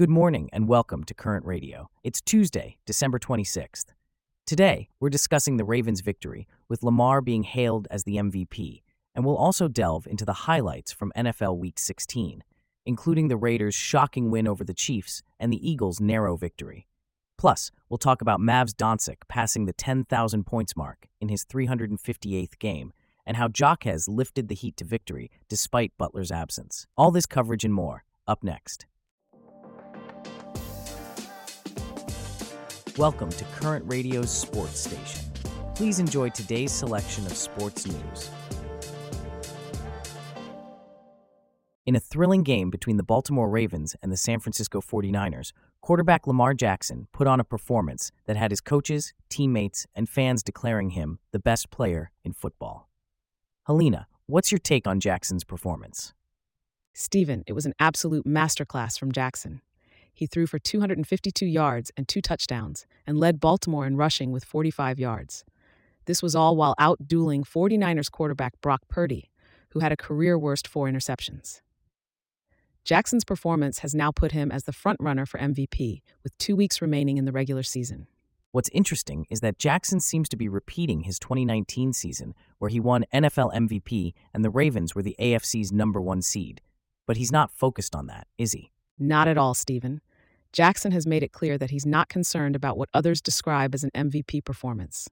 Good morning and welcome to Current Radio. It's Tuesday, December 26th. Today, we're discussing the Ravens' victory, with Lamar being hailed as the MVP, and we'll also delve into the highlights from NFL Week 16, including the Raiders' shocking win over the Chiefs and the Eagles' narrow victory. Plus, we'll talk about Mavs Doncic passing the 10,000 points mark in his 358th game and how Jaquez lifted the Heat to victory despite Butler's absence. All this coverage and more, up next. Welcome to Current Radio's Sports Station. Please enjoy today's selection of sports news. In a thrilling game between the Baltimore Ravens and the San Francisco 49ers, quarterback Lamar Jackson put on a performance that had his coaches, teammates, and fans declaring him the best player in football. Helena, what's your take on Jackson's performance? Stephen, it was an absolute masterclass from Jackson. He threw for 252 yards and two touchdowns and led Baltimore in rushing with 45 yards. This was all while outdueling 49ers quarterback Brock Purdy, who had a career worst four interceptions. Jackson's performance has now put him as the frontrunner for MVP, with two weeks remaining in the regular season. What's interesting is that Jackson seems to be repeating his 2019 season, where he won NFL MVP and the Ravens were the AFC's number one seed. But he's not focused on that, is he? Not at all, Stephen. Jackson has made it clear that he's not concerned about what others describe as an MVP performance.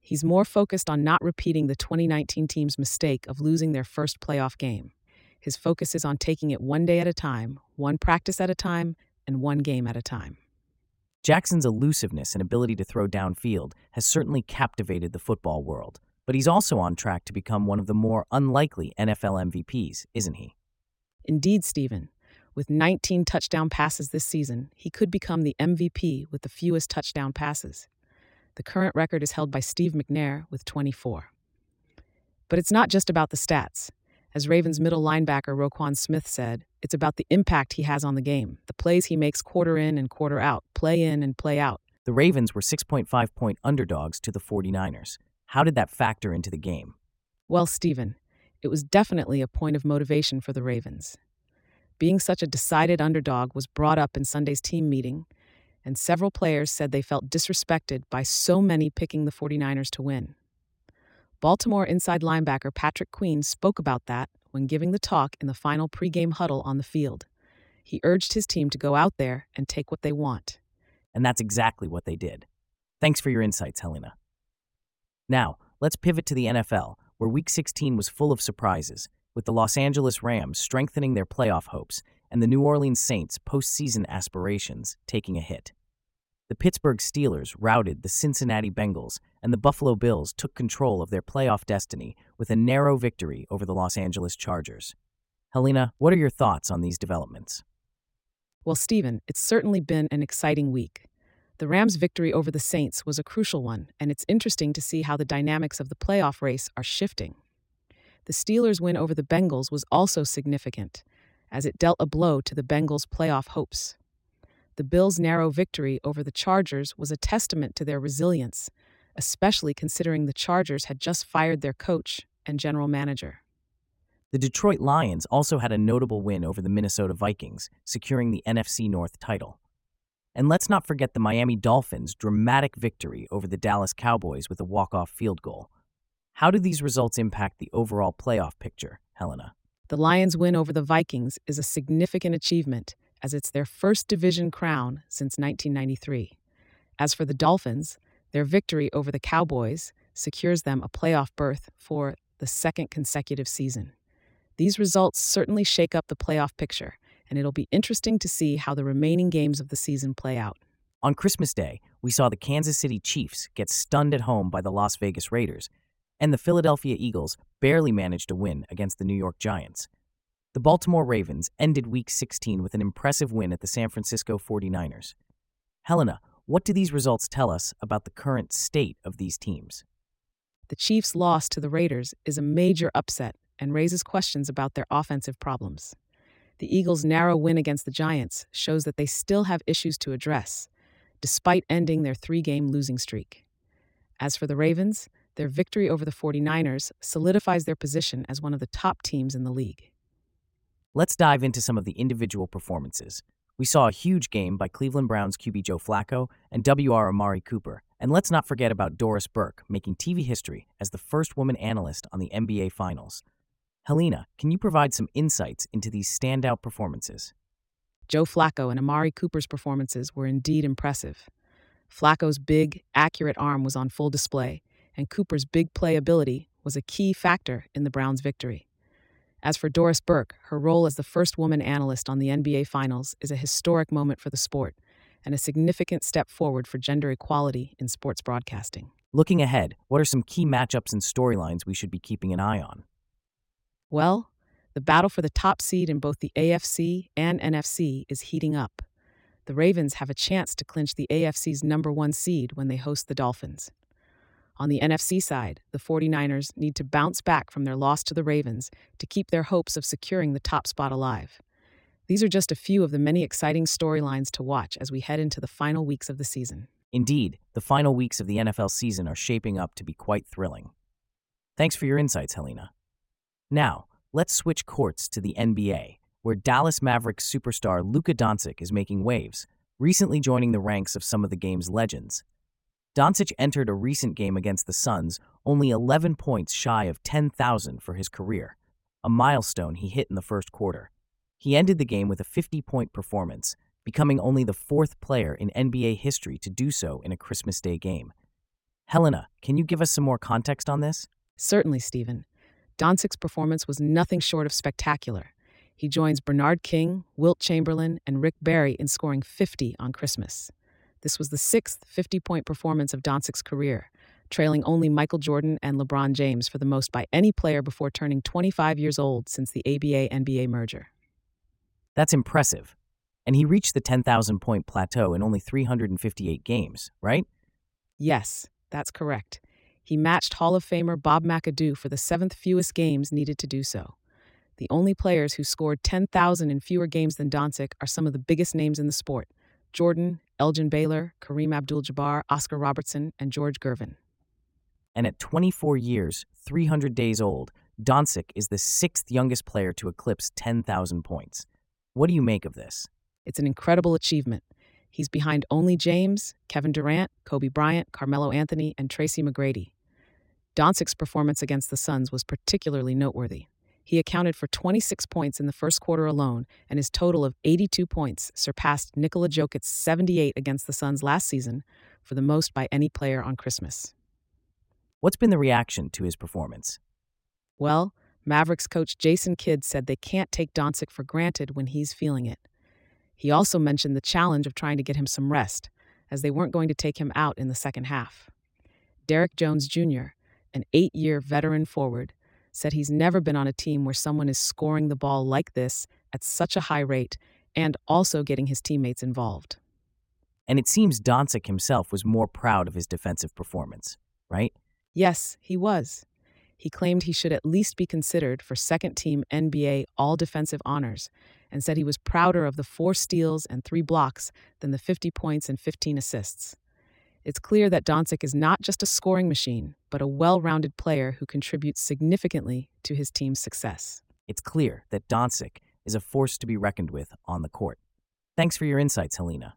He's more focused on not repeating the 2019 team's mistake of losing their first playoff game. His focus is on taking it one day at a time, one practice at a time, and one game at a time. Jackson's elusiveness and ability to throw downfield has certainly captivated the football world, but he's also on track to become one of the more unlikely NFL MVPs, isn't he? Indeed, Stephen. With 19 touchdown passes this season, he could become the MVP with the fewest touchdown passes. The current record is held by Steve McNair with 24. But it's not just about the stats. As Ravens middle linebacker Roquan Smith said, it's about the impact he has on the game, the plays he makes quarter in and quarter out, play in and play out. The Ravens were 6.5 point underdogs to the 49ers. How did that factor into the game? Well, Stephen, it was definitely a point of motivation for the Ravens. Being such a decided underdog was brought up in Sunday's team meeting, and several players said they felt disrespected by so many picking the 49ers to win. Baltimore inside linebacker Patrick Queen spoke about that when giving the talk in the final pregame huddle on the field. He urged his team to go out there and take what they want. And that's exactly what they did. Thanks for your insights, Helena. Now, let's pivot to the NFL, where Week 16 was full of surprises, with the Los Angeles Rams strengthening their playoff hopes and the New Orleans Saints' postseason aspirations taking a hit. The Pittsburgh Steelers routed the Cincinnati Bengals, and the Buffalo Bills took control of their playoff destiny with a narrow victory over the Los Angeles Chargers. Helena, what are your thoughts on these developments? Well, Stephen, it's certainly been an exciting week. The Rams' victory over the Saints was a crucial one, and it's interesting to see how the dynamics of the playoff race are shifting. The Steelers' win over the Bengals was also significant, as it dealt a blow to the Bengals' playoff hopes. The Bills' narrow victory over the Chargers was a testament to their resilience, especially considering the Chargers had just fired their coach and general manager. The Detroit Lions also had a notable win over the Minnesota Vikings, securing the NFC North title. And let's not forget the Miami Dolphins' dramatic victory over the Dallas Cowboys with a walk-off field goal. How do these results impact the overall playoff picture, Helena? The Lions' win over the Vikings is a significant achievement, as it's their first division crown since 1993. As for the Dolphins, their victory over the Cowboys secures them a playoff berth for the second consecutive season. These results certainly shake up the playoff picture, and it'll be interesting to see how the remaining games of the season play out. On Christmas Day, we saw the Kansas City Chiefs get stunned at home by the Las Vegas Raiders, and the Philadelphia Eagles barely managed to win against the New York Giants. The Baltimore Ravens ended Week 16 with an impressive win at the San Francisco 49ers. Helena, what do these results tell us about the current state of these teams? The Chiefs' loss to the Raiders is a major upset and raises questions about their offensive problems. The Eagles' narrow win against the Giants shows that they still have issues to address, despite ending their three game losing streak. As for the Ravens, their victory over the 49ers solidifies their position as one of the top teams in the league. Let's dive into some of the individual performances. We saw a huge game by Cleveland Browns QB Joe Flacco and WR Amari Cooper. And let's not forget about Doris Burke making TV history as the first woman analyst on the NBA Finals. Helena, can you provide some insights into these standout performances? Joe Flacco and Amari Cooper's performances were indeed impressive. Flacco's big, accurate arm was on full display, and Cooper's big play ability was a key factor in the Browns' victory. As for Doris Burke, her role as the first woman analyst on the NBA Finals is a historic moment for the sport and a significant step forward for gender equality in sports broadcasting. Looking ahead, what are some key matchups and storylines we should be keeping an eye on? Well, the battle for the top seed in both the AFC and NFC is heating up. The Ravens have a chance to clinch the AFC's number one seed when they host the Dolphins. On the NFC side, the 49ers need to bounce back from their loss to the Ravens to keep their hopes of securing the top spot alive. These are just a few of the many exciting storylines to watch as we head into the final weeks of the season. Indeed, the final weeks of the NFL season are shaping up to be quite thrilling. Thanks for your insights, Helena. Now, let's switch courts to the NBA, where Dallas Mavericks superstar Luka Doncic is making waves, recently joining the ranks of some of the game's legends. Doncic entered a recent game against the Suns only 11 points shy of 10,000 for his career, a milestone he hit in the first quarter. He ended the game with a 50 point performance, becoming only the fourth player in NBA history to do so in a Christmas Day game. Helena, can you give us some more context on this? Certainly, Stephen. Doncic's performance was nothing short of spectacular. He joins Bernard King, Wilt Chamberlain, and Rick Barry in scoring 50 on Christmas. This was the sixth 50 point performance of Doncic's career, trailing only Michael Jordan and LeBron James for the most by any player before turning 25 years old since the ABA NBA merger. That's impressive. And he reached the 10,000 point plateau in only 358 games, right? Yes, that's correct. He matched Hall of Famer Bob McAdoo for the seventh fewest games needed to do so. The only players who scored 10,000 in fewer games than Doncic are some of the biggest names in the sport Jordan, Elgin Baylor, Kareem Abdul Jabbar, Oscar Robertson, and George Gervin. And at 24 years, 300 days old, Doncic is the sixth youngest player to eclipse 10,000 points. What do you make of this? It's an incredible achievement. He's behind only James, Kevin Durant, Kobe Bryant, Carmelo Anthony, and Tracy McGrady. Doncic's performance against the Suns was particularly noteworthy. He accounted for 26 points in the first quarter alone, and his total of 82 points surpassed Nikola Jokic's 78 against the Suns last season for the most by any player on Christmas. What's been the reaction to his performance? Well, Mavericks coach Jason Kidd said they can't take Doncic for granted when he's feeling it. He also mentioned the challenge of trying to get him some rest, as they weren't going to take him out in the second half. Derrick Jones Jr., an eight year veteran forward, said he's never been on a team where someone is scoring the ball like this at such a high rate and also getting his teammates involved. And it seems Doncic himself was more proud of his defensive performance, right? Yes, he was. He claimed he should at least be considered for second team NBA All Defensive honors and said he was prouder of the four steals and three blocks than the 50 points and 15 assists. It's clear that Doncic is not just a scoring machine, but a well rounded player who contributes significantly to his team's success. It's clear that Doncic is a force to be reckoned with on the court. Thanks for your insights, Helena.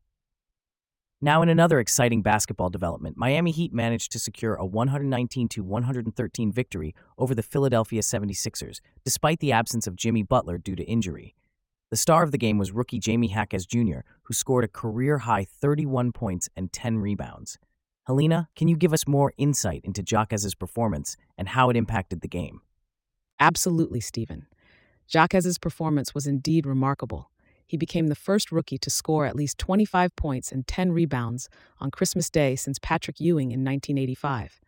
Now, in another exciting basketball development, Miami Heat managed to secure a 119 113 victory over the Philadelphia 76ers, despite the absence of Jimmy Butler due to injury. The star of the game was rookie Jaime Jaquez Jr., who scored a career high 31 points and 10 rebounds. Helena, can you give us more insight into Jaquez's performance and how it impacted the game? Absolutely, Stephen. Jaquez's performance was indeed remarkable. He became the first rookie to score at least 25 points and 10 rebounds on Christmas Day since Patrick Ewing in 1985.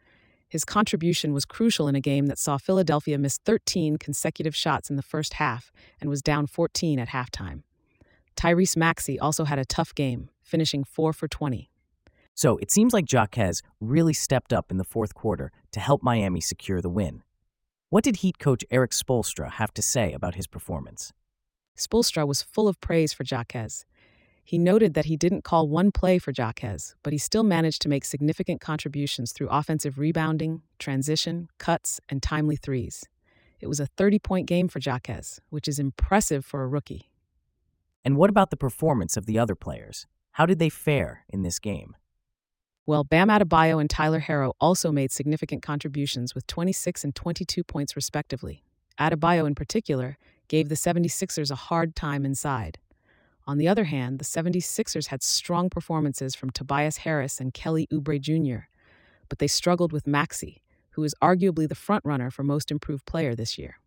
His contribution was crucial in a game that saw Philadelphia miss 13 consecutive shots in the first half and was down 14 at halftime. Tyrese Maxey also had a tough game, finishing 4 for 20. So it seems like Jaquez really stepped up in the fourth quarter to help Miami secure the win. What did Heat coach Erik Spoelstra have to say about his performance? Spoelstra was full of praise for Jaquez. He noted that he didn't call one play for Jaquez, but he still managed to make significant contributions through offensive rebounding, transition, cuts, and timely threes. It was a 30 point game for Jaquez, which is impressive for a rookie. And what about the performance of the other players? How did they fare in this game? Well, Bam Adebayo and Tyler Herro also made significant contributions with 26 and 22 points respectively. Adebayo, in particular, gave the 76ers a hard time inside. On the other hand, the 76ers had strong performances from Tobias Harris and Kelly Oubre Jr., but they struggled with Maxey, who is arguably the frontrunner for most improved player this year.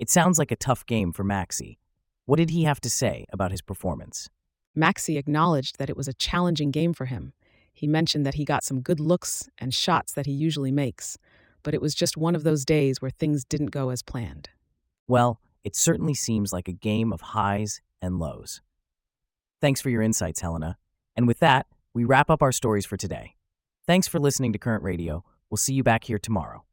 It sounds like a tough game for Maxey. What did he have to say about his performance? Maxey acknowledged that it was a challenging game for him. He mentioned that he got some good looks and shots that he usually makes, but it was just one of those days where things didn't go as planned. Well, it certainly seems like a game of highs and lows. Thanks for your insights, Helena. And with that, we wrap up our stories for today. Thanks for listening to Current Radio. We'll see you back here tomorrow.